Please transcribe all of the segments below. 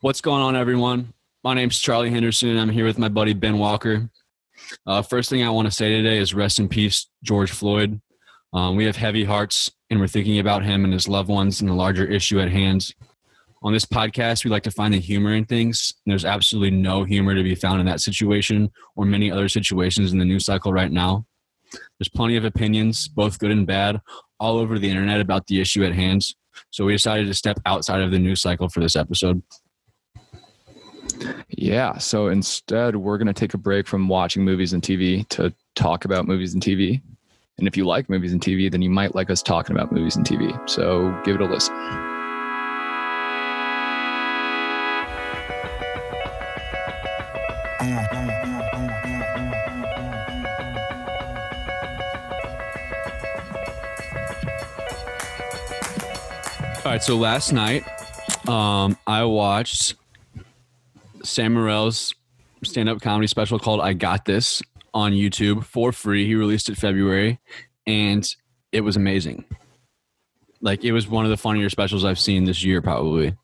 What's going on, everyone? My name's Charlie Henderson, and I'm here with my buddy Ben Walker. Uh, first thing I want to say today is rest in peace, George Floyd. Um, we have heavy hearts, and we're thinking about him and his loved ones and the larger issue at hand. On this podcast, we like to find the humor in things. There's absolutely no humor to be found in that situation or many other situations in the news cycle right now. There's plenty of opinions, both good and bad, all over the internet about the issue at hand. So we decided to step outside of the news cycle for this episode. Yeah. So instead, we're going to take a break from watching movies and TV to talk about movies and TV. And if you like movies and TV, then you might like us talking about movies and TV. So give it a listen. All right. So last night, um, I watched Sam Morril's stand-up comedy special called "I Got This" on YouTube for free. He released it February, and it was amazing. Like it was one of the funnier specials I've seen this year, probably,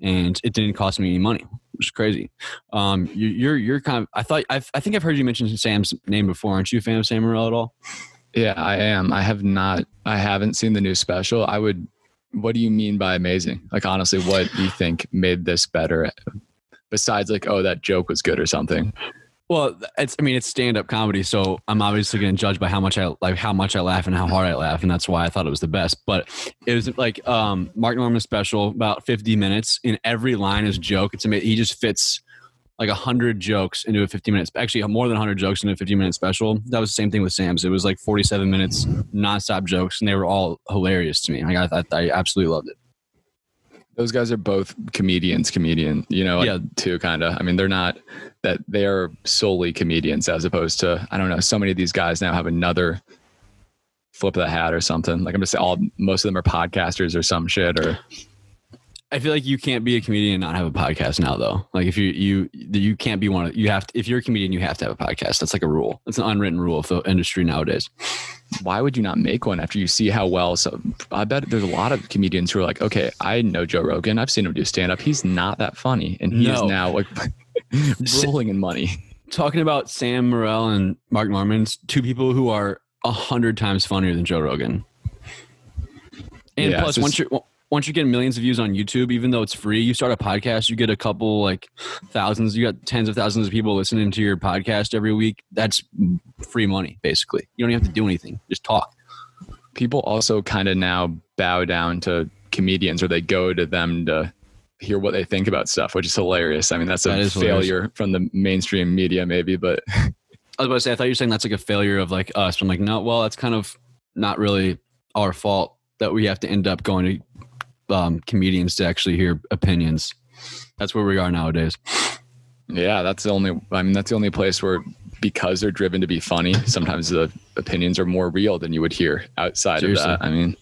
and it didn't cost me any money, which is crazy. Um, you, you're you're kind of. I thought I've, I think I've heard you mention Sam's name before. Aren't you a fan of Sam Morril at all? Yeah, I am. I have not. I haven't seen the new special. I would. What do you mean by amazing? Like honestly, what do you think made this better? Besides, like, oh, that joke was good or something. Well, it's I mean it's stand up comedy, so I'm obviously going to judge by how much I like how much I laugh and how hard I laugh, and that's why I thought it was the best. But it was like um, Mark Normand special, about 50 minutes, and every line is joke. It's amazing. He just fits like a hundred jokes into a 50 minutes. Actually, more than 100 jokes into a 50 minute special. That was the same thing with Sam's. It was like 47 minutes nonstop jokes, and they were all hilarious to me. Like I, I, I absolutely loved it. Those guys are both comedians, comedian, you know, like, Yeah. too kind of. I mean, they're not that they are solely comedians as opposed to I don't know. So many of these guys now have another flip of the hat or something. Like I'm just saying, all most of them are podcasters or some shit or I feel like you can't be a comedian and not have a podcast now, though. Like if you you you can't be one of you have to, if you're a comedian, you have to have a podcast. That's like a rule. It's an unwritten rule of the industry nowadays. why would you not make one after you see how well so i bet there's a lot of comedians who are like okay i know joe rogan i've seen him do stand up he's not that funny and he is No. now like rolling in money Talking about Sam Morril and Mark Normand, two people who are a hundred times funnier than Joe Rogan. And Yeah, plus, it's once you're once you get millions of views on YouTube, even though it's free, you start a podcast, you get a couple like thousands, you got tens of thousands of people listening to your podcast every week. That's free money, basically. You don't even have to do anything; just talk. people also kind of now bow down to comedians or they go to them to hear what they think about stuff which is hilarious i mean that's a That hilarious. failure from the mainstream media maybe but I was about to say, I thought you were saying that's like a failure of like us. I'm like, no, well, that's kind of not really our fault that we have to end up going to um, comedians to actually hear opinions. That's where we are nowadays. yeah that's the only i mean that's the only place where because they're driven to be funny sometimes the opinions are more real than you would hear outside Seriously. of that i mean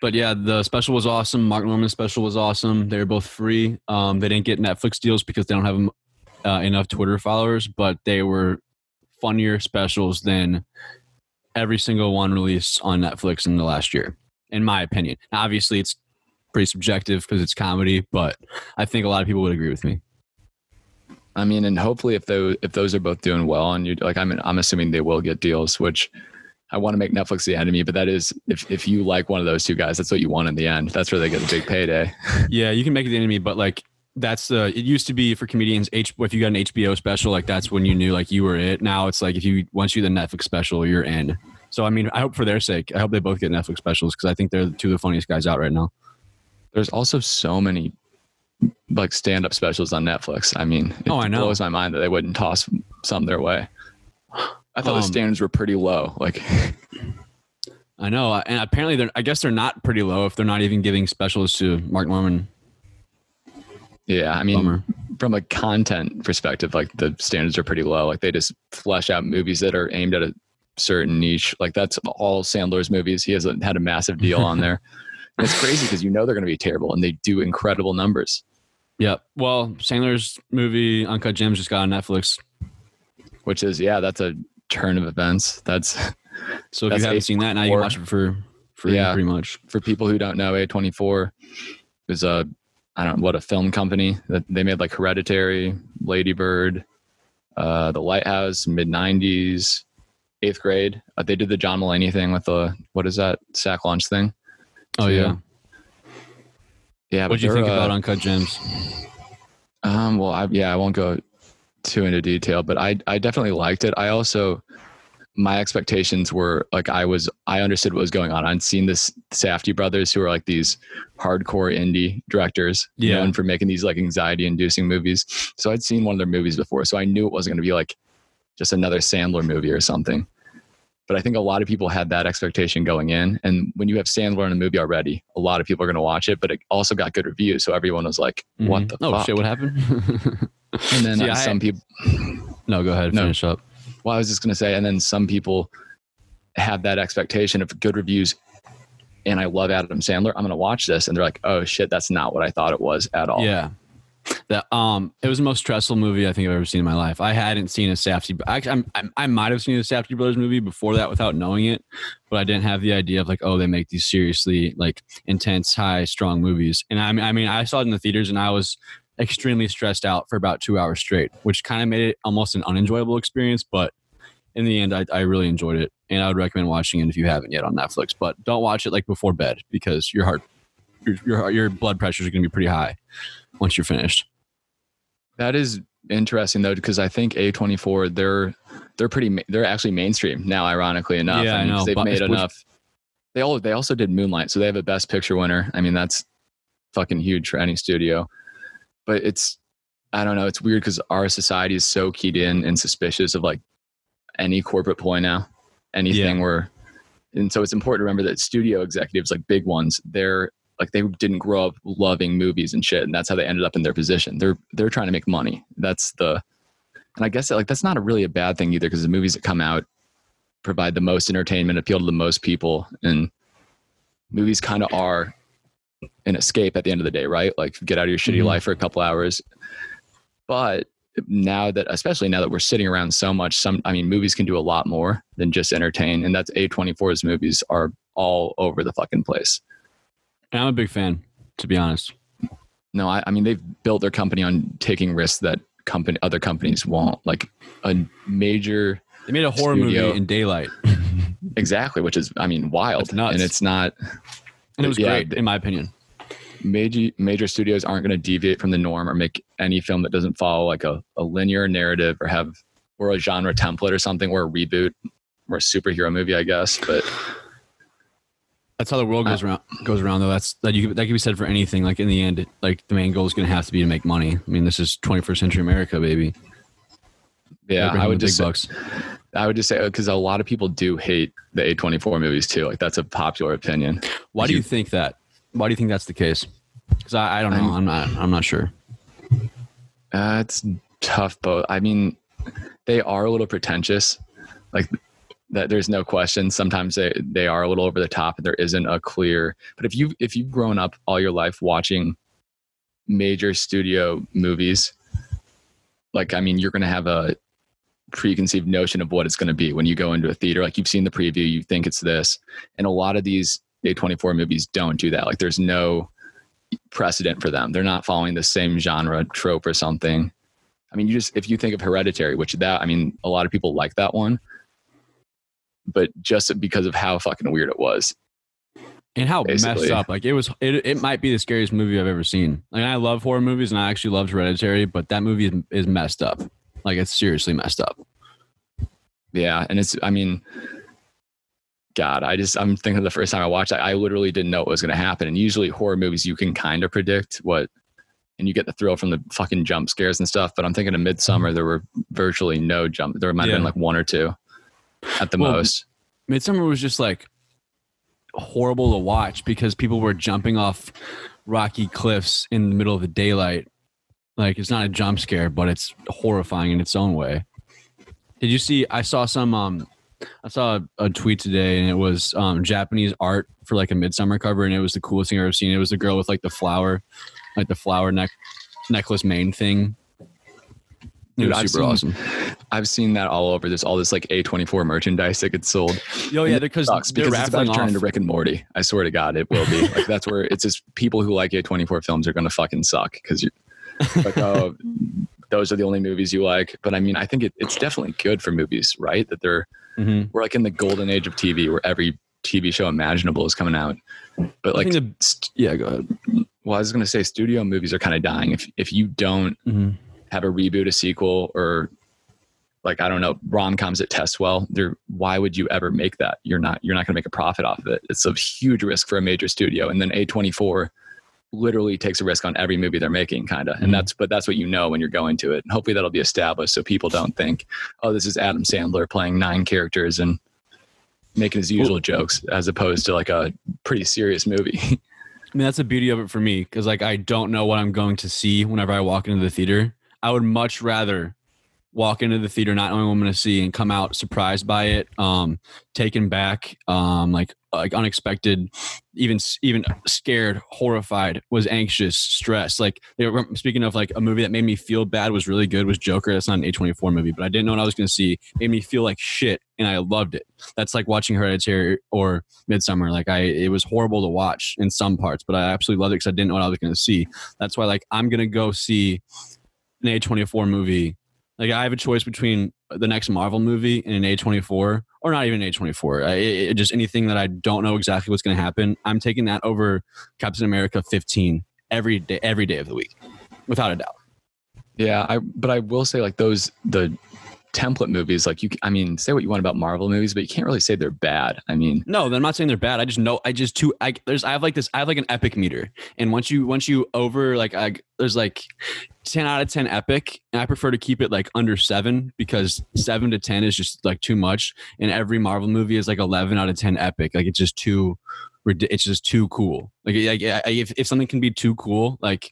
But yeah, the special was awesome. Mark Normand's special was awesome. They were both free. Um, they didn't get Netflix deals because they don't have uh, enough Twitter followers, but they were funnier specials than every single one released on Netflix in the last year, in my opinion. Now, obviously, it's pretty subjective because it's comedy, but I think a lot of people would agree with me. I mean, and hopefully, if those if those are both doing well, and you like, I'm I'm assuming they will get deals, which I want to make Netflix the enemy, but that is if if you like one of those two guys, that's what you want in the end. That's where they get the big payday. Yeah, you can make it the enemy, but like that's the it used to be for comedians H if you got an HBO special like that's when you knew like you were it. Now it's like if you once you the Netflix special you're in. So I mean I hope for their sake I hope they both get Netflix specials because I think they're two of the funniest guys out right now. There's also so many like stand up specials on Netflix. I mean, it Oh, I know. blows my mind that they wouldn't toss some their way. I thought Um, the standards were pretty low. Like, I know, and apparently they're I guess they're not pretty low if they're not even giving specials to Mark Normand. yeah, I mean, Bummer. from a content perspective, like the standards are pretty low. Like they just flesh out movies that are aimed at a certain niche. Like that's all Sandler's movies. He has a, had a massive deal on there. And it's crazy because you know they're going to be terrible, and they do incredible numbers. Yeah. Well, Sandler's movie Uncut Gems just got on Netflix. Which is yeah, that's a turn of events. That's So if That's you haven't seen that, now you can watch it for free, Yeah. pretty much. for people who don't know. A twenty four is a I don't know what a film company that they made like Hereditary, Lady Bird, uh, The Lighthouse, mid '90s, eighth grade. Uh, they did the John Mulaney thing with the what is that sack lunch thing? Oh So, yeah. yeah. What do you think uh, about Uncut Gems? Um, well, I, yeah, I won't go too into detail, but I, I definitely liked it. I also, my expectations were like I was, I understood what was going on. I'd seen this Safdie brothers who are like these hardcore indie directors, Yeah. known for making these like anxiety-inducing movies. So I'd seen one of their movies before, so I knew it wasn't going to be like just another Sandler movie or something. But I think a lot of people had that expectation going in, and when you have Sandler in a movie already, a lot of people are going to watch it. But it also got good reviews, so everyone was like, "What Mhm. the Oh fuck?" shit! What happened? And then See, uh, I- some people, no, go ahead. No. Finish up. well, I was just going to say, and then some people have that expectation of good reviews. And I love Adam Sandler. I'm going to watch this. And they're like, oh shit, that's not what I thought it was at all. Yeah. That um, it was the most stressful movie I think I've ever seen in my life. I hadn't seen a. Actually, I'm, I'm, I might have seen a Safdie Brothers movie before that without knowing it, but I didn't have the idea of like, oh, they make these seriously like intense, high, strong movies. And I mean, I mean, I saw it in the theaters, and I was extremely stressed out for about two hours straight, which kind of made it almost an unenjoyable experience. But in the end, I, I really enjoyed it, and I would recommend watching it if you haven't yet on Netflix. But don't watch it like before bed because your heart, your your, your blood pressure is going to be pretty high once you're finished. That is interesting though, because I think A24, they're, they're pretty, ma- they're actually mainstream now, ironically enough. Yeah, I mean, know, They've but made enough. They all, they also did Moonlight. So they have a best picture winner. I mean, that's fucking huge for any studio. But it's, I don't know. It's weird because our society is so keyed in and suspicious of like any corporate ploy now, anything where, and so it's important to remember that studio executives, like big ones, they're like they didn't grow up loving movies and shit, and that's how they ended up in their position. They're they're trying to make money. That's the, and I guess like that's not a really a bad thing either because the movies that come out provide the most entertainment, appeal to the most people, and movies kind of are an escape at the end of the day, right? Like get out of your shitty Mhm. life for a couple hours. But now that, especially now that we're sitting around so much, some, I mean, movies can do a lot more than just entertain. And that's A24's movies are all over the fucking place. And I'm a big fan, to be honest. No, I, I mean, they've built their company on taking risks that company, other companies won't. Like a major, They made a horror Studio. movie in daylight, exactly, which is, I mean, wild. That's nuts. And it's not, and it was Yeah, great, in my opinion. major major studios aren't going to deviate from the norm or make any film that doesn't follow like a, a linear narrative or have or a genre template or something or a reboot or a superhero movie i guess but That's how the world goes around. Goes around though. That's that you that can be said for anything. Like in the end, like the main goal is going to have to be to make money. I mean, this is 21st century America, baby. yeah i would just say, bucks. i would just say because a lot of people do hate the a24 movies too like that's a popular opinion Why do you you- think that? Why do you think that's the case? Because I, I don't know. I'm not. I'm not sure. Uh, it's tough, both. I mean, they are a little pretentious. Like that, there's no question. Sometimes they they are a little over the top. and There isn't a clear. But if you if you've grown up all your life watching major studio movies, like I mean, you're going to have a preconceived notion of what it's going to be when you go into a theater. Like you've seen the preview, you think it's this, and a lot of these A24 movies don't do that. Like there's no precedent for them. They're not following the same genre trope or something. I mean, you just if you think of Hereditary, which that I mean, a lot of people like that one, but just because of how fucking weird it was. And how messed up. Like it was. It, it might be the scariest movie I've ever seen. Like I love horror movies, and I actually loved Hereditary, but that movie is, is messed up. Like it's seriously messed up. Yeah, and it's I mean, God, I just I'm thinking the first time I watched it, I literally didn't know what was going to happen. And usually horror movies, you can kind of predict what, and you get the thrill from the fucking jump scares and stuff. But I'm thinking of Midsommar, there were virtually no jump. There might have Yeah. been like one or two, at the Well, most. Midsommar was just like horrible to watch because people were jumping off rocky cliffs in the middle of the daylight. Like it's not a jump scare, but it's horrifying in its own way. Did you see? I saw some. Um, I saw a, a tweet today, and it was um, Japanese art for like a midsommar cover, and it was the coolest thing I've ever seen. It was the girl with like the flower, like the flower neck necklace main thing. It was I've super seen- awesome. I've seen that all over. There's all this like A24 merchandise that gets sold. Oh yeah, because Sucks they're because it's about raffling to turn off. into Rick and Morty. I swear to God, it will be. like that's where it's just people who like A24 films are gonna fucking suck because you like oh those are the only movies you like. But I mean, I think it, it's definitely good for movies, right? That they're Mhm. we're like in the golden age of TV where every TV show imaginable is coming out. But like, the, yeah, go ahead. well, I was going to say studio movies are kind of dying. If if you don't Mhm. Have a reboot, a sequel, or like I don't know rom coms that test well, there why would you ever make that? You're not you're not going to make a profit off of it. It's a huge risk for a major studio, and then A24 literally takes a risk on every movie they're making, kind of. And mm-hmm. that's but that's what you know when you're going to it. And hopefully that'll be established so people don't think, oh, this is Adam Sandler playing nine characters and making his usual jokes as opposed to like a pretty serious movie. I mean, that's the beauty of it for me because like I don't know what I'm going to see whenever I walk into the theater. I would much rather walk into the theater not knowing what I'm going to see and come out surprised by it, um, taken back, um, like like unexpected, even even scared, horrified, was anxious, stressed. Like speaking of like a movie that made me feel bad was really good was Joker. That's not an A24 movie, but I didn't know what I was going to see. Made me feel like shit, and I loved it. That's like watching Hereditary or Midsommar. Like I, it was horrible to watch in some parts, but I absolutely loved it because I didn't know what I was going to see. That's why, like, I'm going to go see an A24 movie. Like, I have a choice between the next Marvel movie and an A24, or not even A24. I, it- just anything that I don't know exactly what's going to happen. I'm taking that over Captain America 15 every day, every day of the week, without a doubt. Yeah, I but I will say like those the template movies like you I mean say what you want about Marvel movies but you can't really say they're bad. I mean, No, I'm not saying they're bad. I just know I just too I there's I have like this I have like an epic meter. And once you once you over like I there's like 10 out of 10 epic and I prefer to keep it like under 7 because 7 to 10 is just like too much and every Marvel movie is like 11 out of 10 epic. Like it's just too it's just too cool. Like, like if if something can be too cool, like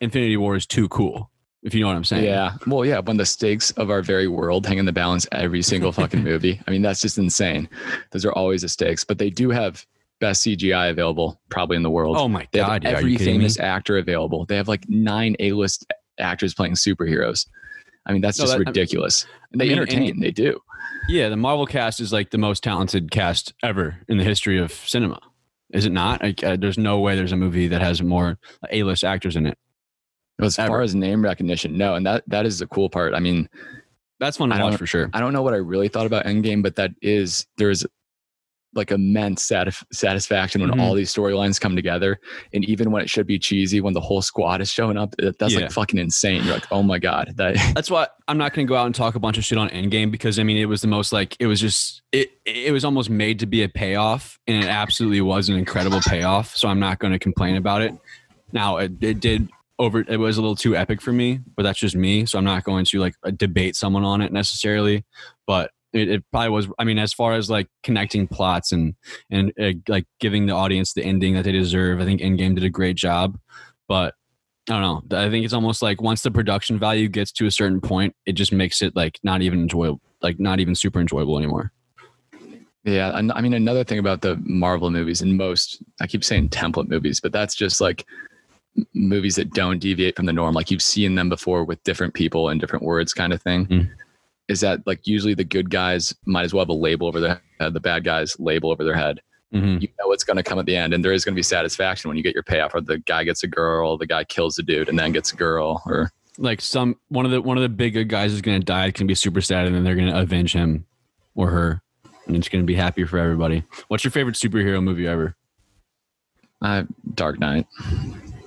Infinity War is too cool. If you know what I'm saying. yeah. Well, yeah, when the stakes of our very world hang in the balance every single fucking movie. I mean, that's just insane. Those are always the stakes, but they do have best CGI available probably in the world. Oh my they god, are every me? famous actor available. They have like nine A-list actors playing superheroes. I mean, that's No, just that- ridiculous. And they I mean, entertain. they do. Yeah, the Marvel cast is like the most talented cast ever in the history of cinema. Is it not? Like, uh, there's no way there's a movie that has more A-list actors in it. As Ever. far as name recognition, no, and that that is the cool part. I mean, That's one I watch for sure. I don't know what I really thought about Endgame, but that is there's like immense satisf- satisfaction when Mhm. all these storylines come together, and even when it should be cheesy, when the whole squad is showing up, that- that's Yeah. like fucking insane. You're like, oh my god, that That's why I'm not going to go out and talk a bunch of shit on Endgame because I mean it was the most like it was just it it was almost made to be a payoff and it absolutely was an incredible payoff. So I'm not going to complain about it. Now it, it did over it was a little too epic for me, but that's just me. So I'm not going to like debate someone on it necessarily. But it, it probably was. I mean, as far as like connecting plots and and uh, like giving the audience the ending that they deserve, I think Endgame did a great job. But I don't know. I think it's almost like once the production value gets to a certain point, it just makes it like not even enjoyable, like not even super enjoyable anymore. Yeah, I mean another thing about the Marvel movies and most I keep saying template movies, but that's just like movies that don't deviate from the norm. Like you've seen them before with different people and different words, kind of thing. Mm. Is that like usually the good guys might as well have a label over their head, the bad guys label over their head. Mm-hmm. You know what's going to come at the end, and there is going to be satisfaction when you get your payoff. Or the guy gets a girl, the guy kills the dude, and then gets a girl, or Like some one of the one of the big good guys is going to die. To be super sad, and then they're going to avenge him or her, and it's going to be happy for everybody. What's your favorite superhero movie ever? uh, Dark Knight.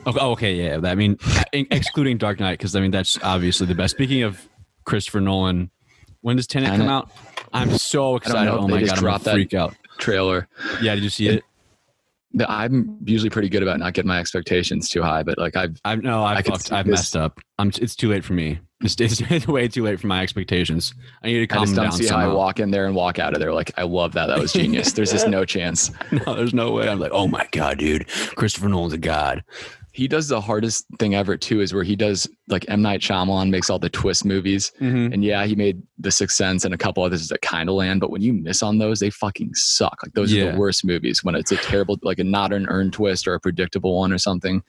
Oh, okay, yeah. I mean, excluding Dark Knight, because I mean that's obviously the best. Speaking of Christopher Nolan, when does Tenet, come out? I'm so excited. Oh they my just god, I'm dropped that- freak out. Trailer. Yeah, did you see it? The- I'm usually pretty good about not getting my expectations too high, but like I've I've no, I've I fucked, I've messed up. I'm. It's too late for me. It's, it's way too late for my expectations. I need to I calm just down. don't see how I walk in there and walk out of there like I love that. That was genius. There's just no chance. No, there's no way. I'm like, oh my god, dude, Christopher Nolan's a god. He does the hardest thing ever too, is where he does like M Night Shyamalan makes all the twist movies, Mm-hmm. and yeah, he made The Sixth Sense and a couple others that kind of land. But when you miss on those, they fucking suck. Like those are the worst movies when it's a terrible, like a not an earned twist or a predictable one or something.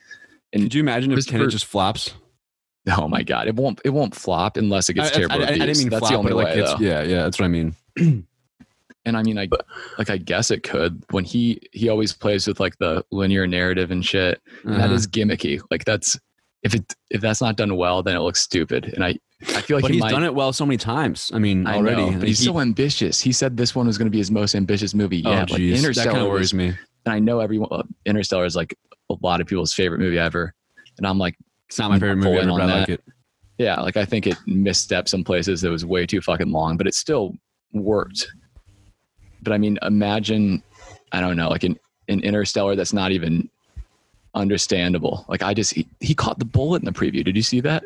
And Could you imagine if Tenet just flops? Oh my god, it won't it won't flop unless it gets I, I, terrible I, I reviews. didn't mean that's flop, the only but like it's, yeah, yeah, that's what I mean. And I mean, like, like I guess it could. When he he always plays with like the linear narrative and shit. and That Uh-huh. is gimmicky. Like that's if it if that's not done well, then it looks stupid. And I I feel like but he he's might, done it well so many times. I mean, I already. know, Like, but he's he- so ambitious. He said this one was going to be his most ambitious movie oh, yet. like geez, that Interstellar kind of was worries me. and I know everyone uh, Interstellar is like a lot of people's favorite movie ever. And I'm like, It's not my favorite movie Full in ever, but on I like that. it. yeah, like I think it misstepped some places. It was way too fucking long, but it still worked. But I mean, imagine, I don't know, like an, an Interstellar that's not even understandable. Like I just, he, he caught the bullet in the preview. Did you see that?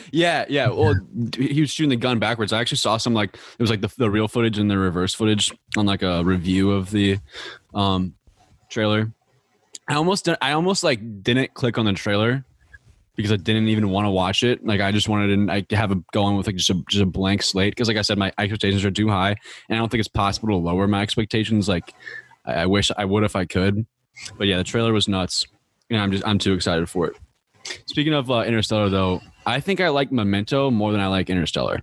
yeah, yeah. Well, he was shooting the gun backwards. I actually saw some like it was like the, the real footage and the reverse footage on like a review of the um trailer. I almost I almost like didn't click on the trailer because I didn't even want to watch it. Like I just wanted to like have a go on with like just a just a blank slate because like I said, my expectations are too high, and I don't think it's possible to lower my expectations. Like I, I wish I would if I could, but yeah, the trailer was nuts, and I'm just I'm too excited for it. Speaking of uh, Interstellar, though, I think I like Memento more than I like Interstellar.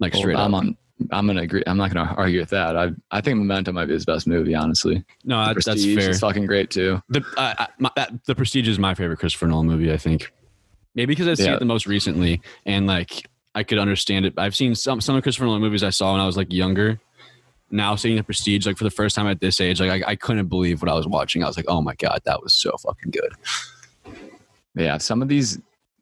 Like Well, straight I'm up. on. I'm gonna agree. I'm not gonna argue with that. I I think Memento might be his best movie. Honestly, no, that, that's fair. is fucking great too. The uh, I- my, that, the Prestige is my favorite Christopher Nolan movie. I think maybe because I've seen Yeah. it the most recently, and like I could understand it. I've seen some some of Christopher Nolan movies I saw when I was like younger. Now seeing the Prestige like for the first time at this age, like I, I couldn't believe what I was watching. I was like, oh my god, that was so fucking good. Yeah, some of these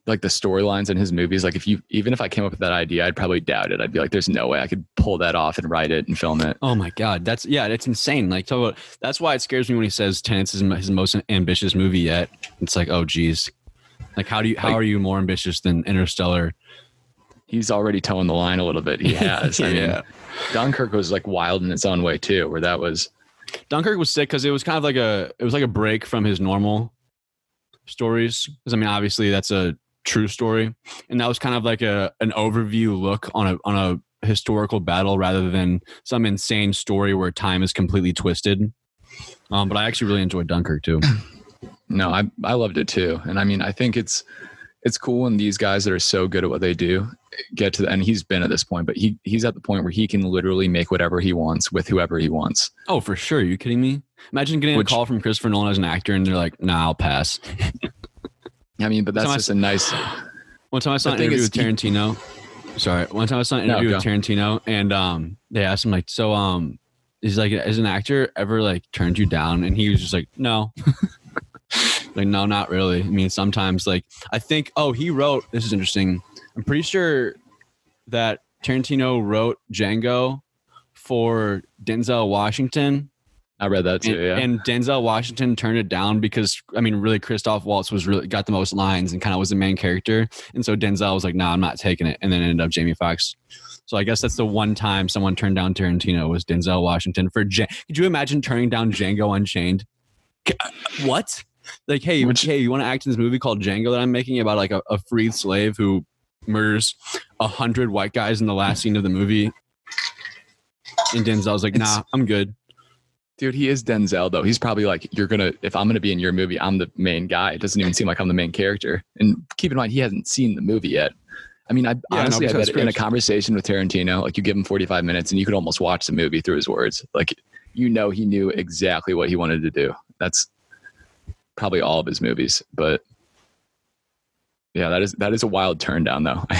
like the storylines in his movies, like if you even if I came up with that idea, I'd probably doubt it. I'd be like, there's no way I could pull that off and write it and film it. Oh my god, that's yeah, it's insane. Like talk about that's why it scares me when he says Tenet is his most ambitious movie yet. It's like, oh geez, like how do you how Like- are you more ambitious than Interstellar? He's already towing the line a little bit. He has. I mean, Dunkirk was like wild in its own way too, where that was Dunkirk was sick because it was kind of like a it was like a break from his normal stories. Because I mean, obviously that's a true story, and that was kind of like a an overview look on a on a historical battle rather than some insane story where time is completely twisted. Um, but I actually really enjoyed Dunkirk too. no, I I loved it too. And I mean, I think it's it's cool when these guys that are so good at what they do get to the and he's been at this point, but he he's at the point where he can literally make whatever he wants with whoever he wants. Oh, for sure. Are you kidding me? Imagine getting Which- a call from Christopher Nolan as an actor, and they're like, "Nah, I'll pass." I mean, but that's just a nice One time I saw an interview with Tarantino. Sorry, one time I saw an No, interview with. Tarantino, and um, they asked him like, "So, um, is like, as an actor ever like turned you down?" And he was just like, "No." like no not really i mean sometimes like i think oh he wrote this is interesting i'm pretty sure that tarantino wrote django for denzel washington I read that too, and, yeah. and Denzel Washington turned it down because I mean, really, Christoph Waltz was really got the most lines and kind of was the main character, and so Denzel was like, "No, nah, I'm not taking it," and then ended up Jamie Foxx. So I guess that's the one time someone turned down Tarantino was Denzel Washington for. J- Could you imagine turning down Django Unchained? Uh, what? Like, hey, Which- hey, you want to act in this movie called Django that I'm making about like a, a freed slave who murders a hundred white guys in the last scene of the movie? And Denzel's like, "Nah, I'm good." Dude, he is Denzel though. He's probably like, you're gonna if I'm gonna be in your movie, I'm the main guy. It doesn't even seem like I'm the main character. And keep in mind, he hasn't seen the movie yet. I mean, I no, honestly, I because bet in a conversation with Tarantino, like you give him 45 minutes and you could almost watch the movie through his words. Like, you know, he knew exactly what he wanted to do. That's probably all of his movies, but yeah, that is that is a wild turn down though.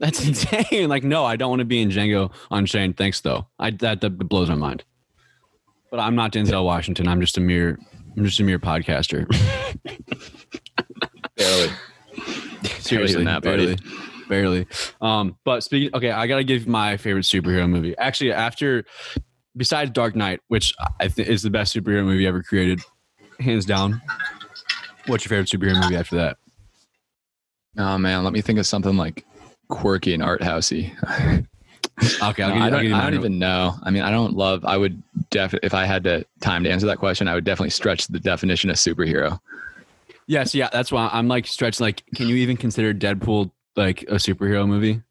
That's insane. Like, no, I don't want to be in Django Unchained. Thanks, though. I that, that blows my mind. But I'm not Denzel Washington. I'm just a mere, I'm just a mere podcaster. Barely. Seriously, that, barely, barely. Um, but speaking, okay, I gotta give my favorite superhero movie. Actually, after besides Dark Knight, which I think is the best superhero movie ever created, hands down. What's your favorite superhero movie after that? Oh man, let me think of something like quirky and art housey. Okay, I'll No, give you, I don't, I don't even know. I mean, I don't love. I would definitely, if I had to time to answer that question, I would definitely stretch the definition of superhero. Yes, yeah, that's why I'm like stretched. Like, can you even consider Deadpool like a superhero movie?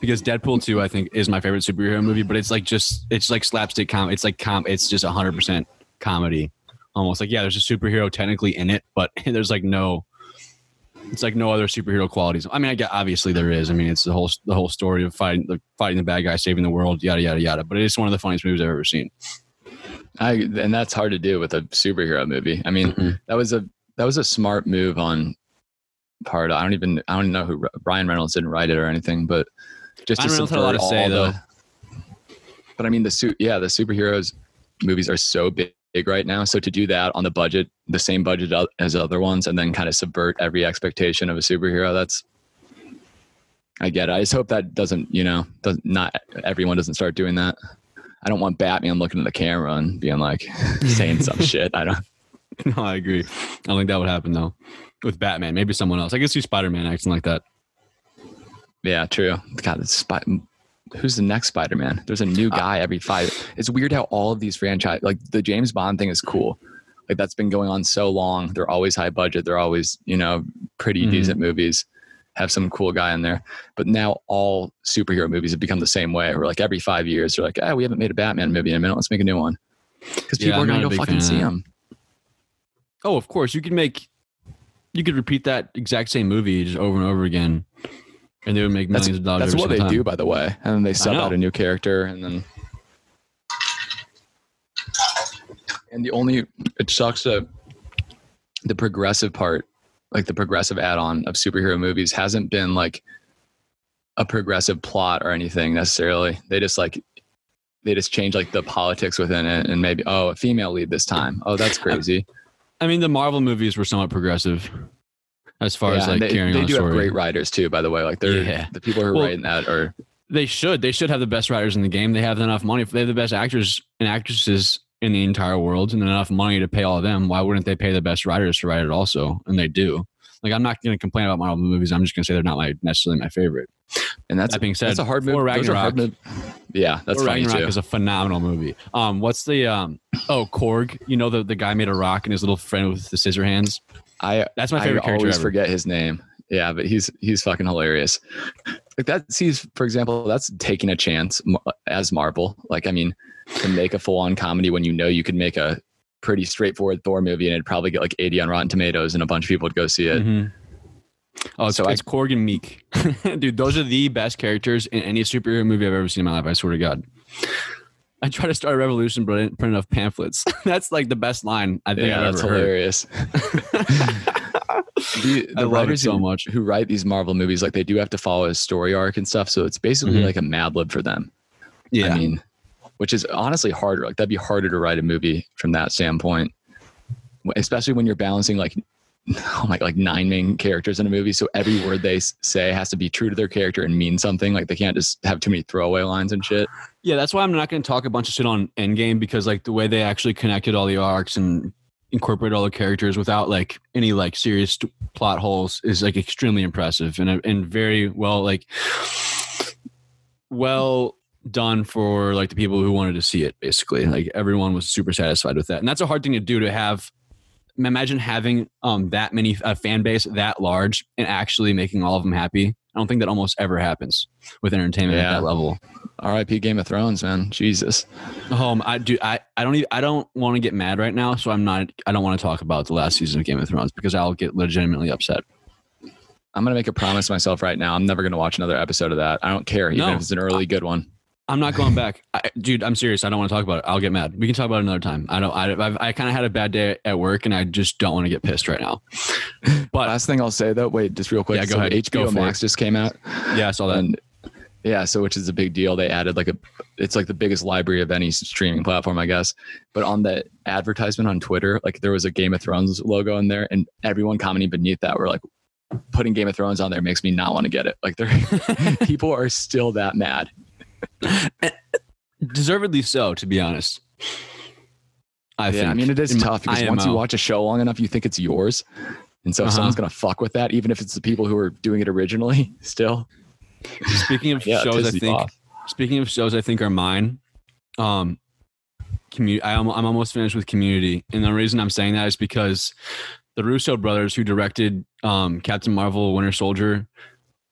Because Deadpool 2, I think, is my favorite superhero movie, but it's like just it's like slapstick com. It's like com. It's just 100 percent comedy, almost like yeah. There's a superhero technically in it, but there's like no It's like no other superhero qualities. I mean, I get obviously there is. I mean, it's the whole the whole story of fighting the fighting the bad guy, saving the world, yada yada yada. But it is one of the funniest movies I've ever seen. I and that's hard to do with a superhero movie. I mean, Mhm. that was a that was a smart move on part. I don't even I don't even know who Ryan Reynolds didn't write it or anything, but just to Reynolds had a lot to say, though. But I mean, the suit, yeah, the superheroes movies are so big, big right now. So to do that on the budget, the same budget as other ones, and then kind of subvert every expectation of a superhero, that's. I get it. I just hope that doesn't, you know, does not everyone doesn't start doing that. I don't want Batman looking at the camera and being like saying some shit. I don't. no, I agree. I don't think that would happen though. With Batman, maybe someone else. I guess see Spider Man acting like that. Yeah, true. God, it's Spy- who's the next Spider-Man? There's a new guy every five. It's weird how all of these franchise, like the James Bond thing, is cool. Like that's been going on so long. They're always high budget. They're always you know pretty Mhm. decent movies. Have some cool guy in there. But now all superhero movies have become the same way. Where like every five years, they're like, ah, we haven't made a Batman movie in a minute. Let's make a new one. Because people I'm are gonna go fucking fan see them. Oh, of course. You could make, you could repeat that exact same movie just over and over again, and they would make That's, millions of dollars. that's what they single do, by the way. And then they sub out a new character, and then. And the only it sucks that the progressive part, like the progressive add-on of superhero movies, hasn't been like a progressive plot or anything necessarily. They just like they just change like the politics within it, and maybe oh, a female lead this time. Oh, that's crazy. I mean, the Marvel movies were somewhat progressive, as far as like they, carrying they on do the have great writers too. By the way, like they're Yeah. the people who are Well, writing that are They should. They should have the best writers in the game. They have enough money. If they have the best actors and actresses in the entire world and enough money to pay all of them, why wouldn't they pay the best writers to write it also? And they do. Like I'm not going to complain about Marvel movies. I'm just going to say they're not my necessarily my favorite. and that's That being said, that's a hard movie. Thor Those are hard Ragnarok- move. Yeah, that's Thor Ragnarok too. is a phenomenal movie. Um, what's the um? Oh, Korg. You know the the guy made a rock and his little friend with the scissor hands. I That's my favorite I character always ever. forget his name. Yeah, but he's he's fucking hilarious. Like that sees, for example, that's taking a chance as Marvel. Like, I mean, to make a full on comedy when you know you could make a pretty straightforward Thor movie and it'd probably get like 80 on Rotten Tomatoes and a bunch of people would go see it. Mhm. Oh, So I- it's Korg and Miek, dude. Those are the best characters in any superhero movie I've ever seen in my life. I swear to God. I tried to start a revolution, but I didn't print enough pamphlets. that's like the best line I think Yeah, I've that's ever heard. hilarious. the I the writers so who, much. who write these Marvel movies, like they do have to follow a story arc and stuff. So it's basically Mhm. like a Mad Lib for them. Yeah, I mean, which is honestly harder. Like that'd be harder to write a movie from that standpoint, especially when you're balancing like, oh my, like nine main characters in a movie. So every word they say has to be true to their character and mean something. Like they can't just have too many throwaway lines and shit. yeah. That's why I'm not going to talk a bunch of shit on Endgame because like the way they actually connected all the arcs and incorporate all the characters without like any like serious plot holes is like extremely impressive and and very well like well done for like the people who wanted to see it basically like everyone was super satisfied with that and that's a hard thing to do to have imagine having um that many a fan base that large and actually making all of them happy i don't think that almost ever happens with entertainment Yeah. at that level R.I.P. Game of Thrones, man. Jesus. um i do i i don't even i don't want to get mad right now so i'm not i don't want to talk about the last season of game of thrones because i'll get legitimately upset I'm gonna make a promise to myself right now. I'm never gonna watch another episode of that. I don't care, even No. if it's an early good one. I'm not going back, I, dude. I'm serious. I don't want to talk about it. I'll get mad. We can talk about it another time. I don't. I I've, I kind of had a bad day at work, and I just don't want to get pissed right now. But Last thing I'll say though, wait, just real quick. Yeah, go so ahead. HBO Go Max just came out. yeah, I saw that. and yeah so which is a big deal they added like a it's like the biggest library of any streaming platform i guess but on the advertisement on twitter like there was a game of thrones logo in there and everyone commenting beneath that were like putting game of thrones on there makes me not want to get it like they're people are still that mad Deservedly so, to be honest. I yeah think. i mean it is in tough because once you watch a show long enough you think it's yours and so if Uh-huh. someone's gonna fuck with that even if it's the people who are doing it originally still Speaking of yeah shows, I think. off. Speaking of shows, I think are mine. Um, commu- I, am I'm almost finished with Community, and the reason I'm saying that is because the Russo brothers, who directed um, Captain Marvel, Winter Soldier,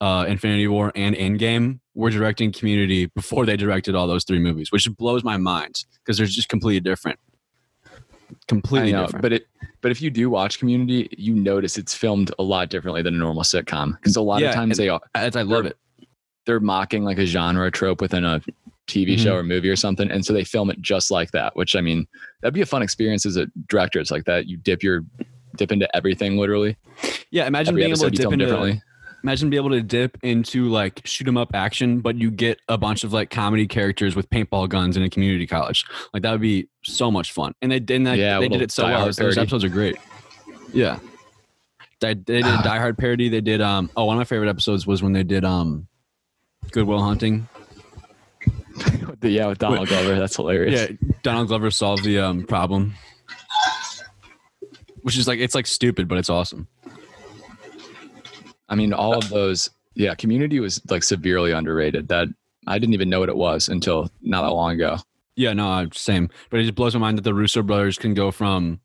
uh, Infinity War, and Endgame, were directing Community before they directed all those three movies, which blows my mind because they're just completely different. completely know, different. but it but if you do watch Community, you notice it's filmed a lot differently than a normal sitcom because a lot Yeah, of times they are As I love it. they're mocking like a genre trope within a TV show Mhm. or movie or something, and so they film it just like that. Which I mean, that'd be a fun experience as a director. It's like that. You dip your dip into everything literally. Yeah, imagine Every being able to dip into differently. Imagine being able to dip into like shoot 'em up action, but you get a bunch of like comedy characters with paintball guns in a community college. Like that would be so much fun. And they did that. Yeah, they did it so well. Those episodes are great. Yeah. They, they did a Die Hard parody. They did um oh one of my favorite episodes was when they did um Good Will Hunting. Yeah, with Donald Glover, that's hilarious. Yeah, Donald Glover solved the um problem. Which is like it's like stupid, but it's awesome. I mean, all of those. Yeah, Community was like severely underrated. That I didn't even know what it was until not that long ago. Yeah, no, same. But it just blows my mind that the Russo brothers can go from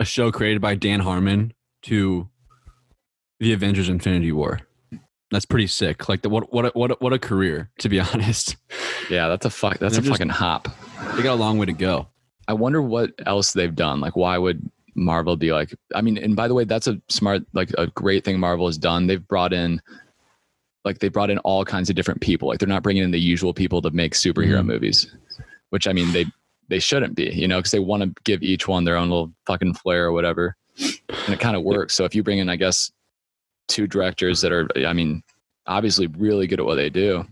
a show created by Dan Harmon to the Avengers Infinity War. That's pretty sick. Like the, what what a, what a, what a career, to be honest. Yeah, that's a fuck. That's They're a just- fucking hop. They got a long way to go. I wonder what else they've done. Like, why would Marvel be like? I mean, and by the way, that's a smart, like a great thing Marvel has done. They've brought in, like, they brought in all kinds of different people. Like, they're not bringing in the usual people to make superhero Mhm. movies, which I mean, they they shouldn't be, you know, because they want to give each one their own little fucking flair or whatever, and it kind of works. So if you bring in, I guess, two directors that are, I mean, obviously really good at what they do.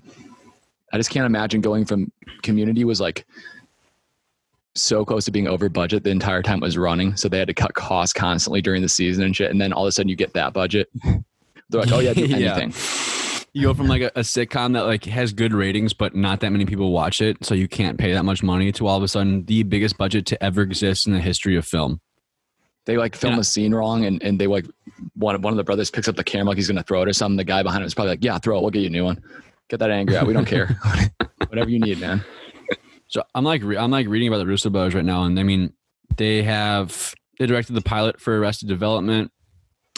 I just can't imagine going from Community was like so close to being over budget the entire time it was running. So they had to cut costs constantly during the season and shit. And then all of a sudden you get that budget. They're like, oh yeah, do Yeah. anything. You go from like a, a sitcom that like has good ratings, but not that many people watch it, so you can't pay that much money, to all of a sudden the biggest budget to ever exist in the history of film. They like film Yeah. a scene wrong and, and they like one, one of the brothers picks up the camera like he's gonna throw it or something. The guy behind him is probably like, Yeah, throw it, we'll get you a new one. Get that anger out. We don't care. Whatever you need, man. So I'm like re- I'm like reading about the Russo brothers right now, and I mean they have they directed the pilot for Arrested Development.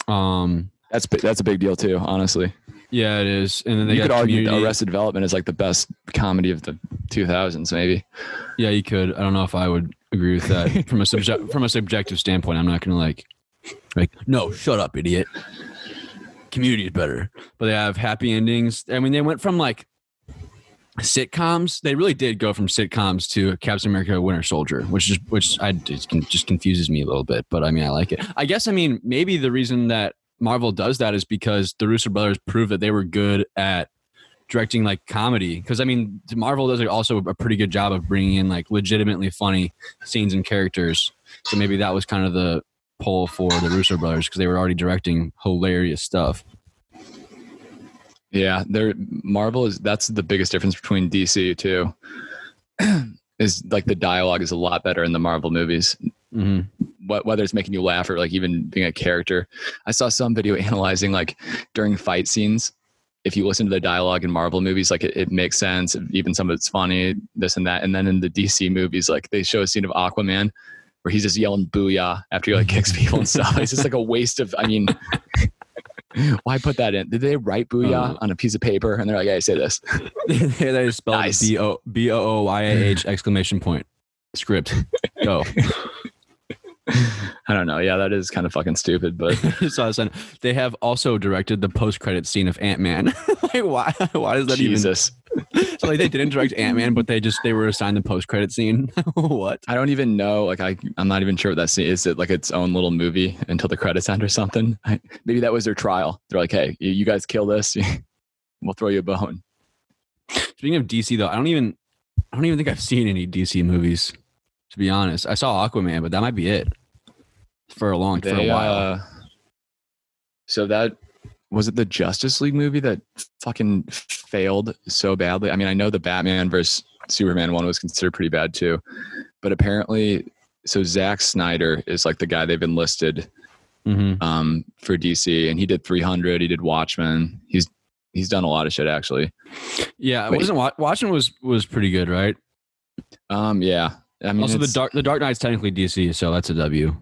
Um, That's that's a big deal too, honestly. yeah, it is, and then they you got could argue. Arrested Development is like the best comedy of the 2000s, maybe. Yeah, you could. I don't know if I would agree with that from a subject from a subjective standpoint. I'm not gonna like like no, shut up, idiot. Community is better, but they have happy endings. I mean, they went from like sitcoms. They really did go from sitcoms to Captain America: Winter Soldier, which is which I just, just confuses me a little bit. But I mean, I like it. I guess I mean maybe the reason that Marvel does that is because the Russo brothers proved that they were good at directing like comedy because i mean marvel does also a pretty good job of bringing in like legitimately funny scenes and characters so maybe that was kind of the pull for the russo brothers because they were already directing hilarious stuff Yeah, there Marvel is that's the biggest difference between DC too. is like the dialogue is a lot better in the Marvel movies. hmm What whether it's making you laugh or like even being a character. I saw some video analyzing like during fight scenes. If you listen to the dialogue in Marvel movies, like it, it makes sense. Even some of it's funny, this and that. And then in the DC movies, like they show a scene of Aquaman where he's just yelling "booyah" after he like kicks people and stuff. It's just like a waste of. I mean, why put that in? Did they write "booyah" Uh, on a piece of paper and they're like, "Hey, say this"? they spelled Nice. B O B O O Y A H exclamation point script go I don't know. Yeah, that is kind of fucking stupid, but so they have also directed the post credit scene of ant-man like why why does that Jesus. even so like they didn't direct ant-man but they just they were assigned the post credit scene what I don't even know. Like, I, I'm not even sure what that scene is. It like its own little movie until the credits end or something. I, maybe that was their trial. They're like, hey, you, guys kill this, we'll throw you a bone. Speaking of DC though, I don't even I don't even think I've seen any DC movies. To be honest, I saw Aquaman, but that might be it for a long for a while. uh, so that was it. The Justice League movie that fucking failed so badly. I mean, I know the Batman versus Superman one was considered pretty bad too, but apparently, so Zack Snyder is like the guy they've enlisted hmm um, for DC, and he did 300. He did Watchmen. He's he's done a lot of shit actually. Yeah, I wasn't wa- Watchmen was was pretty good, right? Um, yeah. I mean, also, the dark the Dark Knight's technically DC, so that's a W.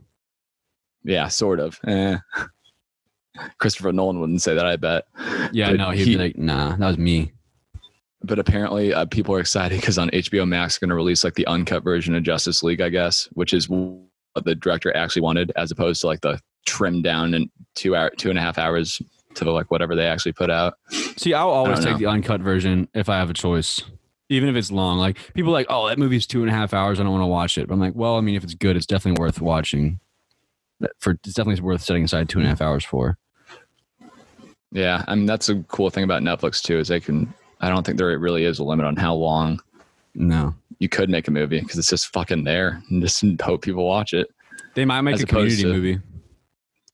yeah, sort of. Eh. Christopher Nolan wouldn't say that, I bet. Yeah, But no, he'd he- be like, nah, that was me. But apparently, uh, people are excited because on HBO Max, going to release like the uncut version of Justice League, I guess, which is what the director actually wanted, as opposed to like the trimmed down and two hour, two and a half hours to like whatever they actually put out. See, I'll always take know. the uncut version if I have a choice, even if it's long. Like people are like, oh, that movie's two and a half hours. I don't want to watch it. But I'm like, well, I mean, if it's good, it's definitely worth watching. That- For it's definitely worth setting aside two and a half hmm. hours for. Yeah, I mean that's a cool thing about Netflix too is they can. I don't think there really is a limit on how long No, you could make a movie because it's just fucking there and just hope people watch it. they might make As a community to- movie.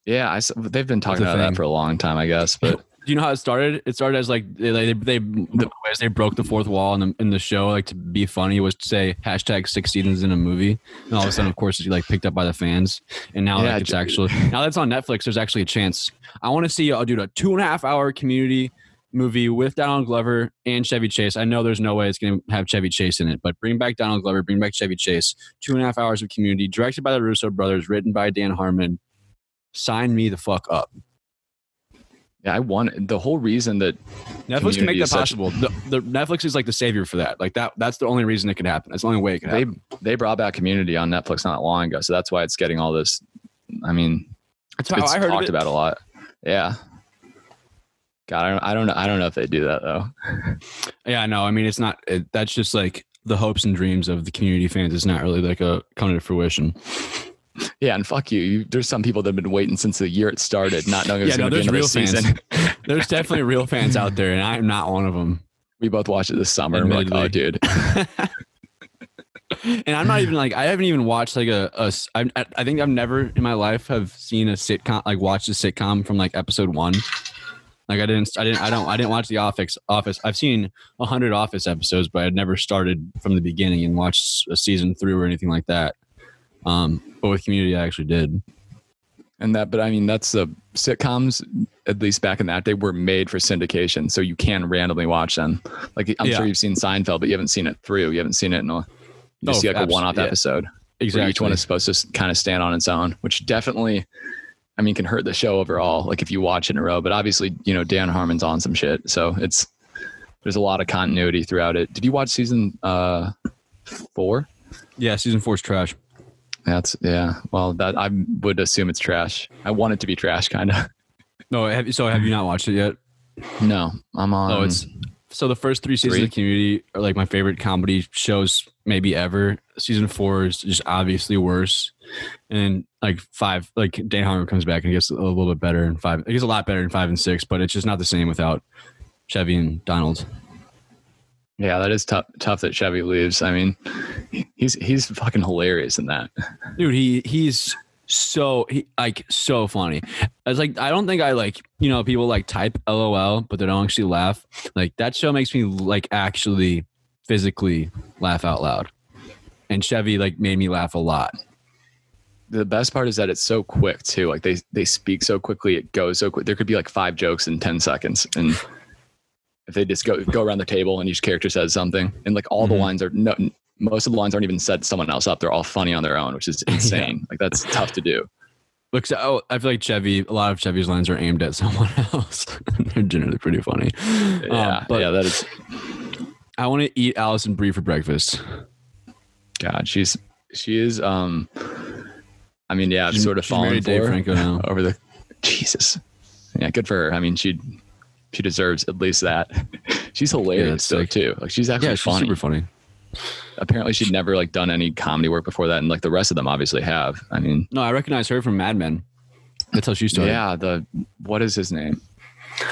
Yeah, I, s- they've been talking about thing. that for a long time, I guess. But Do you know how it started? It started as like they they, they the ways they broke the fourth wall in the in the show, like to be funny, was to say hashtag six seasons in a movie, and all of a sudden, of course, it's like picked up by the fans, and now Yeah, like it's actually now that's on Netflix. There's actually a chance. I want to see, uh, do a two and a half hour community movie with Donald Glover and Chevy Chase. I know there's no way it's going to have Chevy Chase in it, but bring back Donald Glover, bring back Chevy Chase. Two and a half hours of community, directed by the Russo brothers, written by Dan Harmon. Sign me the fuck up. Yeah, I want the whole reason that Netflix can make that is such- possible. The, the Netflix is like the savior for that. Like that. That's the only reason it could happen. That's the only way it could they happen. they brought back Community on Netflix not long ago, so that's why it's getting all this. I mean, That's how it's I heard talked it. about a lot. Yeah. God, I don't, I don't know. I don't know if they do that though. Yeah, no. I mean, it's not. It, that's just like the hopes and dreams of the community fans. It's not really like a coming to fruition. Yeah, and fuck you. you there's some people that have been waiting since the year it started, not knowing it was Yeah, going to be there's another real season. fans. There's definitely real fans out there, and I'm not one of them. we both watched it this summer. And we're like, oh, dude. and I'm not even like I haven't even watched like a, a I, I think I've never in my life have seen a sitcom like watched a sitcom from like episode one. Like I didn't I didn't I don't I didn't watch the Office Office. I've seen a hundred Office episodes, but I'd never started from the beginning and watched a season through or anything like that. Um, but with Community, I actually did. And that, but I mean, that's the sitcoms, at least back in that day, were made for syndication. So you can randomly watch them. Like, I'm Yeah. sure you've seen Seinfeld, but you haven't seen it through. You haven't seen it in a, you just Oh, see like a one off yeah. episode. Exactly. Each one is supposed to kind of stand on its own, which definitely, I mean, can hurt the show overall. Like if you watch it in a row, but obviously, you know, Dan Harmon's on some shit. So it's, there's a lot of continuity throughout it. Did you watch season uh, four? yeah, season four is trash. That's, yeah. Well, that I would assume it's trash. I want it to be trash, kind of. No, have, you so have you not watched it yet? No, I'm oh, on. Oh, it's so the first three seasons Three? of Community are like my favorite comedy shows maybe ever. Season four is just obviously worse, and like five, like Dan Harmon comes back and gets a little bit better in five. It gets a lot better in five and six, but it's just not the same without Chevy and Donald. Yeah, that is tough. Tough that Chevy leaves. I mean, he's he's fucking hilarious in that. Dude, he he's so he like so funny. It's like I don't think I like you know people like type LOL, but they don't actually laugh. Like that show makes me like actually physically laugh out loud. And Chevy like made me laugh a lot. The best part is that it's so quick too. Like they they speak so quickly, it goes so quick. There could be like five jokes in ten seconds, and if they just go go around the table and each character says something, and like all Mhm. the lines are no. Most of the lines aren't even set someone else up. They're all funny on their own, which is insane. Like that's tough to do. Looks oh, I feel like Chevy. A lot of Chevy's lines are aimed at someone else. They're generally pretty funny. Um, Yeah, but yeah, that is. I want to eat Alison Brie for breakfast. God, she's she is. Um, I mean, yeah, I've sort of fallen for Franco now. over the Jesus. Yeah, good for her. I mean, she she deserves at least that. she's hilarious that's though too. Like she's actually Yeah, she's funny. super funny. Apparently, she'd never like done any comedy work before that, and like the rest of them obviously have. I mean, No, I recognize her from Mad Men. That's how she started. yeah, the what is his name?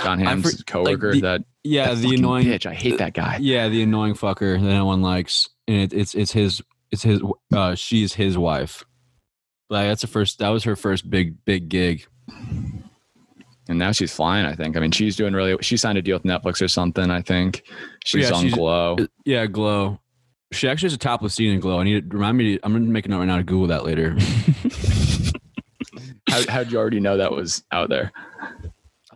John I Hamm's for- coworker. like the- that yeah, that the annoying bitch. I hate that guy. Yeah, the annoying fucker that no one likes, and it, it's it's his it's his uh she's his wife. Like that's the first that was her first big big gig. And now she's flying. I think. I mean, she's doing really. She signed a deal with Netflix or something. I think she's Yeah, on she's- Glow. Yeah, Glow. She actually has a topless scene in Glow. I need to remind me. To, I'm gonna make a note right now to Google that later. How how'd you already know that was out there?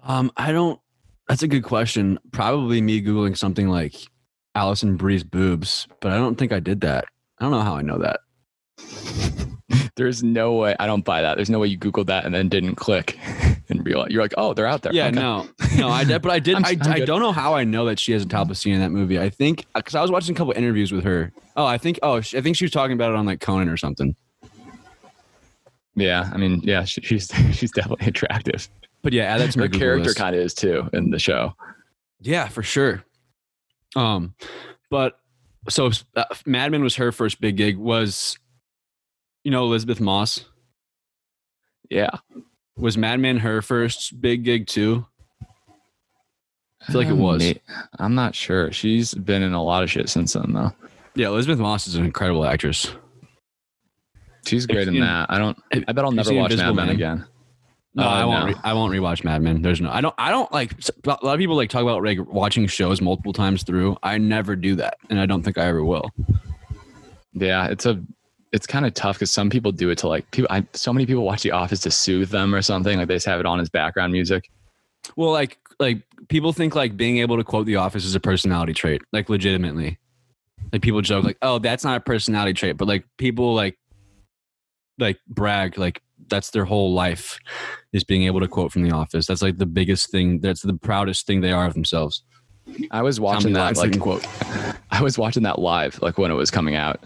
um, I don't. That's a good question. Probably me googling something like Alison Brie's boobs, but I don't think I did that. I don't know how I know that. There's no way. I don't buy that. There's no way you Googled that and then didn't click and realize you're like, oh, they're out there. Yeah, Okay. no, no, I did, but I did. I'm- I, I'm I don't know how I know that she has a topless scene in that movie. I think because I was watching a couple interviews with her. Oh, I think. Oh, she, I think she was talking about it on like Conan or something. Yeah, I mean, yeah, she, she's she's definitely attractive. But yeah, that's that Her Google character kind of is too in the show. Yeah, for sure. Um, but so uh, Mad Men was her first big gig. Was you know Elisabeth Moss? Yeah, Was Mad Men her first big gig too? I feel like it Um, was. I'm not sure. She's been in a lot of shit since then, though. Yeah, Elisabeth Moss is an incredible actress. She's great in that. I don't. I bet I'll never watch Mad Men again. No, Uh, I won't. no. Re- I won't rewatch Mad Men. There's no. I don't. I don't. I don't like. A lot of people like talk about like watching shows multiple times through. I never do that, and I don't think I ever will. Yeah, it's a. It's kind of tough because some people do it to like people. I, so many people watch The Office to soothe them or something. Like they just have it on as background music. Well, like like people think like being able to quote The Office is a personality trait, like legitimately. Like people joke like, "Oh, that's not a personality trait," but like people like like brag like that's their whole life is being able to quote from The Office. That's like the biggest thing. That's the proudest thing they are of themselves. I was watching that like quote. I was watching that live, like when it was coming out,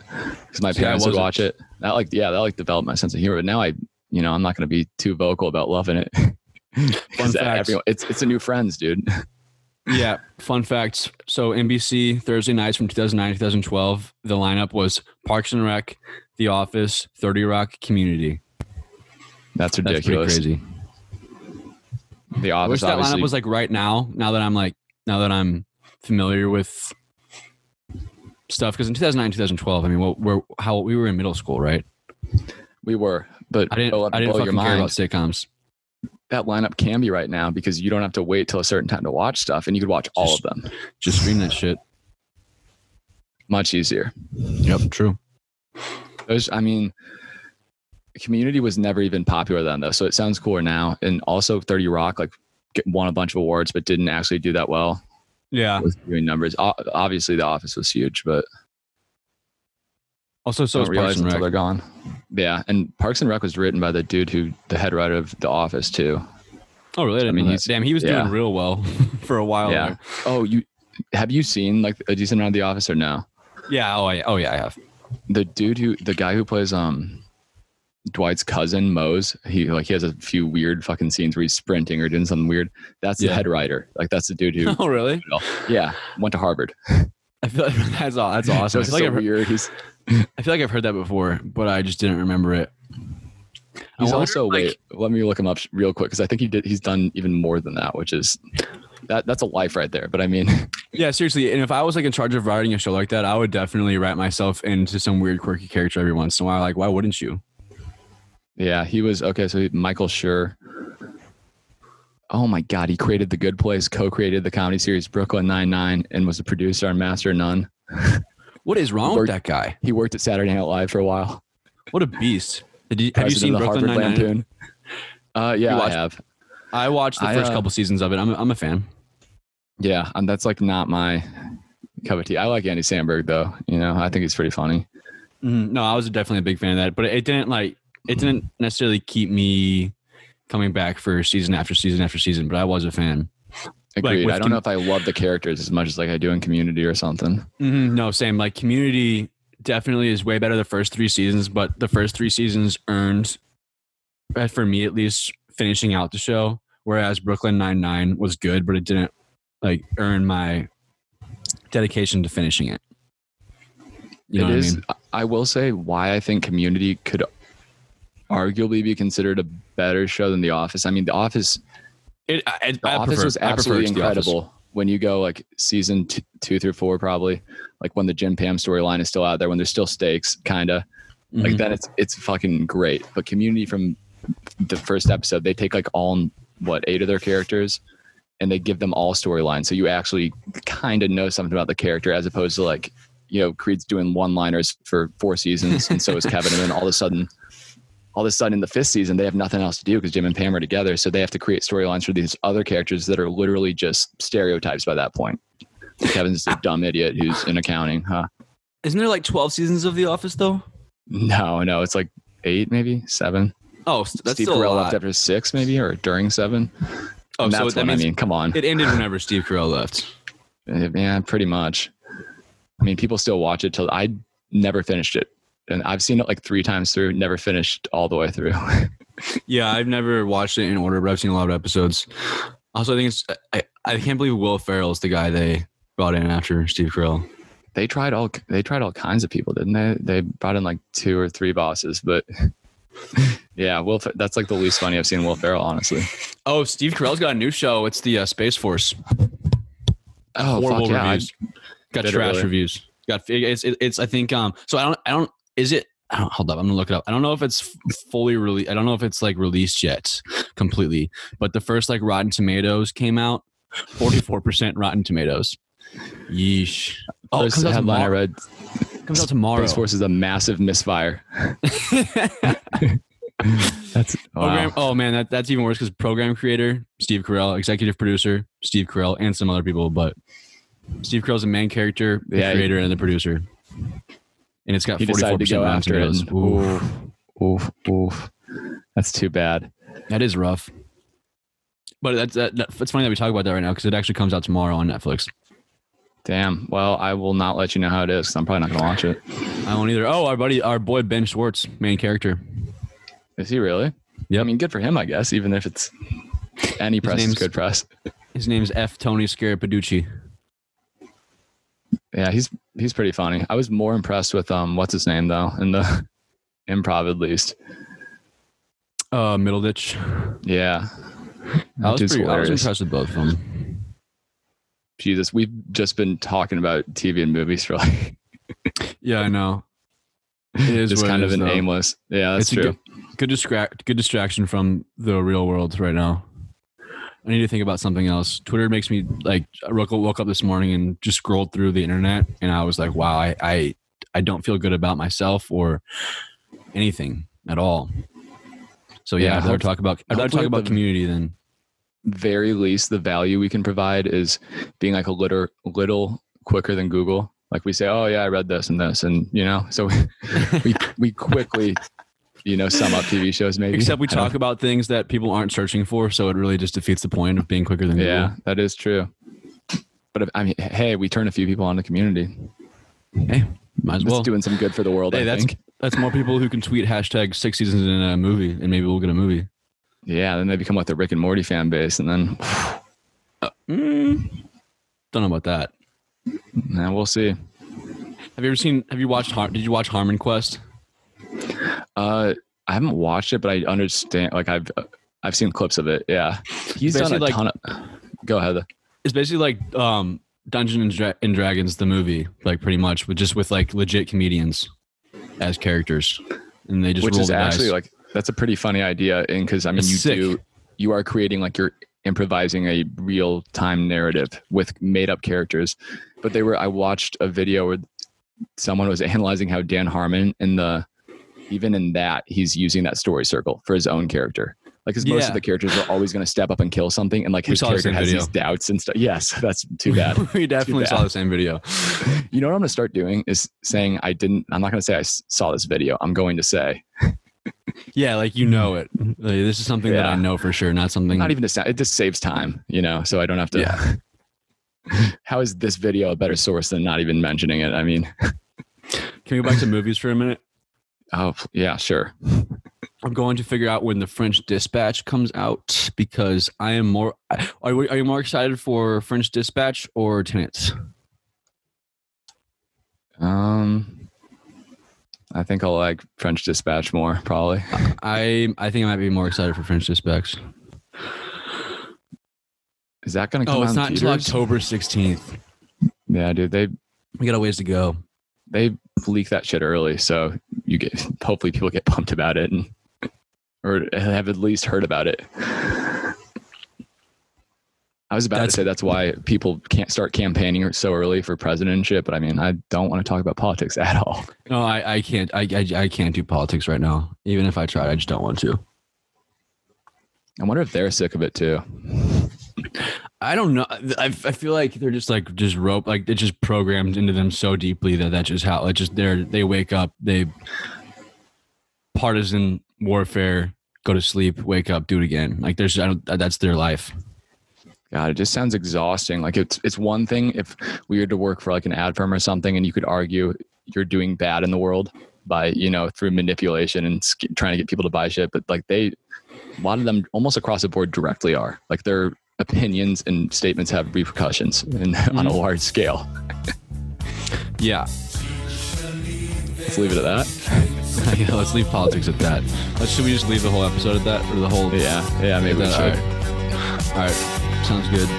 because my parents would watch it. That like, yeah, that like developed my sense of humor. But now I, you know, I'm not going to be too vocal about loving it. 'Cause facts. everyone, it's it's a new Friends, dude. yeah. Fun facts. So NBC Thursday nights from 2009 to 2012, the lineup was Parks and Rec, The Office, 30 Rock, Community. That's That's ridiculous. crazy. The I wish Office, that lineup was like right now. Now that I'm like, now that I'm familiar with stuff, because in 2009, 2012, I mean, what we're how we were in middle school, right? we were, but I didn't, I didn't fucking your care about sitcoms. that lineup can be right now because you don't have to wait till a certain time to watch stuff, and you could watch all Just- of them Just stream that shit. much easier. Yep, true. Those, I mean, Community was never even popular then, though, so it sounds cooler now. And also, Thirty Rock like won a bunch of awards, but didn't actually do that well. Yeah. Was doing numbers. Obviously, The Office was huge, but Also, so don't is Parks and until they're gone. Yeah, and Parks and Rec was written by the dude who, the head writer of The Office, too. Oh, really? I, mean, mean, he's- damn, he was yeah. doing real well for a while. Yeah. there. Oh, you have you seen like a decent amount of The Office or no? Yeah. Oh, yeah. Oh, yeah. I have. the dude who the guy who plays um Dwight's cousin Mose, he like he has a few weird fucking scenes where he's sprinting or doing something weird. That's the head writer. Like that's the dude who Oh, really? yeah, went to Harvard. I feel like that's all. That's awesome. I it's feel, like so I've heard, weird. He's I feel like I've heard that before, but I just didn't remember it. He's wonder, also like- wait, let me look him up real quick because I think he did he's done even more than that, which is that that's a life right there. But I mean Yeah, seriously. And if I was like in charge of writing a show like that, I would definitely write myself into some weird, quirky character every once in a while. Like, why wouldn't you? Yeah, he was okay. So Michael Schur. Oh my God, he created The Good Place, co-created the comedy series Brooklyn Nine Nine, and was a producer on Master None. What is wrong with that guy? He worked at Saturday Night Live for a while. What a beast! Did you, have you seen the Brooklyn Harvard Nine Nine? Lampoon? Uh, yeah, You I watched- have. I watched the I, first uh, couple seasons of it. I'm, a- I'm a fan. Yeah, and that's like not my cup of tea. I like Andy Samberg though. You know, I think he's pretty funny. Mhm. No, I was definitely a big fan of that, but it didn't like it didn't necessarily keep me coming back for season after season after season. But I was a fan. Agreed. with I don't com- know if I love the characters as much as like I do in Community or something. Mhm. No, same. Like Community definitely is way better the first three seasons, but the first three seasons earned, uh, for me at least, finishing out the show. Whereas Brooklyn Nine Nine was good, but it didn't like earn my dedication to finishing it. You know it what is. I mean? I will say why I think Community could arguably be considered a better show than The Office. I mean, The Office It, I, The I Office prefer, was absolutely it to The Office. incredible. When you go like season two, two through four, probably like when the Jim Pam storyline is still out there, when there's still stakes, kind of like Mhm. then it's it's fucking great. But Community from the first episode, they take like all what eight of their characters, and they give them all storylines, so you actually kind of know something about the character as opposed to like you know Creed's doing one liners for four seasons, and so is Kevin, and then all of a sudden. All of a sudden, in the fifth season, they have nothing else to do because Jim and Pam are together. So they have to create storylines for these other characters that are literally just stereotypes by that point. Kevin's a dumb idiot who's in accounting, huh? Isn't there like 12 seasons of The Office though? No, no, it's like eight, maybe seven. Oh, that's Steve still Carell left after six, maybe, or during seven. Oh, And so that's that what I mean. Come on, it ended whenever Steve Carell left. Eh, yeah, pretty much. I mean, people still watch it till I never finished it. And I've seen it like three times through. Never finished all the way through. Yeah, I've never watched it in order, but I've seen a lot of episodes. Also, I think it's I, I can't believe Will Ferrell is the guy they brought in after Steve Carell. they tried all they tried all kinds of people, didn't they? They brought in like two or three bosses, but yeah, Will that's like the least funny I've seen Will Ferrell, honestly. Oh, Steve Carell's got a new show. It's the uh, Space Force. Oh, Horrible fuck yeah! I- reviews. got trash really? reviews. Got it's it, it's I think um. So I don't I don't is it. Hold up, I'm gonna look it up. I don't know if it's fully released. I don't know if it's like released yet, completely. But the first like Rotten Tomatoes came out, 44 percent Rotten Tomatoes. Yeesh. Oh, comes out headline I tomorrow. read: Comes out tomorrow. Space Force is a massive misfire. That's Program. Oh man, that, that's even worse because program creator Steve Carell, executive producer Steve Carell, and some other people. But Steve Carell's the main character, the Yeah, creator, and the producer. And it's got He forty four decided to go after it. and- Oof. Oof, oof. That's too bad. That is rough. But that's that, it's funny that we talk about that right now because it actually comes out tomorrow on Netflix. Damn. Well, I will not let you know how it is I'm probably not gonna watch it. I won't either. Oh, our buddy, our boy Ben Schwartz, main character. Is he really? Yep. I mean, good for him, I guess. Even if it's any press is good press. His name's F. Tony Scarapiducci. Yeah, he's he's pretty funny. I was more impressed with um what's his name though in the improv at least. Uh, Middleditch. Yeah, I was, pretty, I was impressed with both of them. Jesus, we've just been talking about TV and movies for like Yeah, I know. It is just it kind of an though. aimless. Yeah, that's It's true. good, good distract, good distraction from the real world right now. I need to think about something else. Twitter makes me like. I woke, up this morning and just scrolled through the internet, and I was like, "Wow, I, I, I don't feel good about myself or anything at all." So yeah, Yeah, I'd rather talk about. I'd rather talk about community than. Very least, the value we can provide is being like a little little quicker than Google. Like we say, oh yeah, I read this and this, and you know, so we we quickly, you know, sum up TV shows maybe. Except we talk about things that people aren't searching for, so it really just defeats the point of being quicker than Google. Yeah, that is true. But if, I mean, hey, we turn a few people on the community. Hey, might as It's well. doing some good for the world. Hey, I that's think. that's more people who can tweet hashtag six seasons in a movie, and maybe we'll get a movie. Yeah, then they become like the Rick and Morty fan base, and then Mm, don't know about that. nah, we'll see. Have you ever seen? Have you watched? Har- Did you watch Harmon Quest? Uh, I haven't watched it, but I understand. Like I've I've seen clips of it. Yeah, he's done a like- ton of. Go ahead. It's basically like um, Dungeons and, Dra- and Dragons, the movie, like pretty much, but just with like legit comedians as characters, and they just Which is actually dice. like that's a pretty funny idea, and because I mean It's you sick. do you are creating like you're improvising a real time narrative with made up characters. But they were I watched a video where someone was analyzing how Dan Harmon in the even in that he's using that story circle for his own character. Like, because most Yeah. of the characters are always going to step up and kill something, and like his saw the character has video. these doubts and stuff. Yes, that's too bad. we definitely bad. saw the same video. you know what I'm going to start doing is saying I didn't. I'm not going to say I saw this video. I'm going to say Yeah, like you know it. Like, this is something that I know for sure, not something. not even to sound. It just saves time, you know. So I don't have to. Yeah. How is this video a better source than not even mentioning it? I mean, Can we go back to movies for a minute? Oh yeah, sure. I'm going to figure out when the French Dispatch comes out because I am more. Are, we, are you more excited for French Dispatch or Tenet? Um, I think I'll like French Dispatch more probably. I I think I might be more excited for French Dispatch. Is that going to come Oh, out it's not until? October 16th. Yeah, dude. They We got a ways to go. They leak that shit early, so you get hopefully people get pumped about it and or have at least heard about it. I was about That's- to say that's why people can't start campaigning so early for presidentship, but I mean, I don't want to talk about politics at all. No, I, I can't. I, I I can't do politics right now. Even if I tried, I just don't want to. I wonder if they're sick of it too. I don't know. I, I feel like they're just like just rope like it's just programmed into them so deeply that that's just how it just they're they wake up they partisan warfare go to sleep wake up do it again like there's I don't, that's their life. God, it just sounds exhausting. Like it's it's one thing if we were to work for like an ad firm or something, and you could argue you're doing bad in the world, by you know through manipulation and trying to get people to buy shit but like they a lot of them almost across the board directly are like their opinions and statements have repercussions mm-hmm. on a mm-hmm. large scale. yeah. Let's leave it at that. yeah, let's leave politics at that. Let's, should we just leave the whole episode at that, or the whole? Yeah, yeah, maybe we should. All right. All right, sounds good.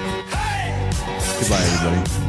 Goodbye, everybody.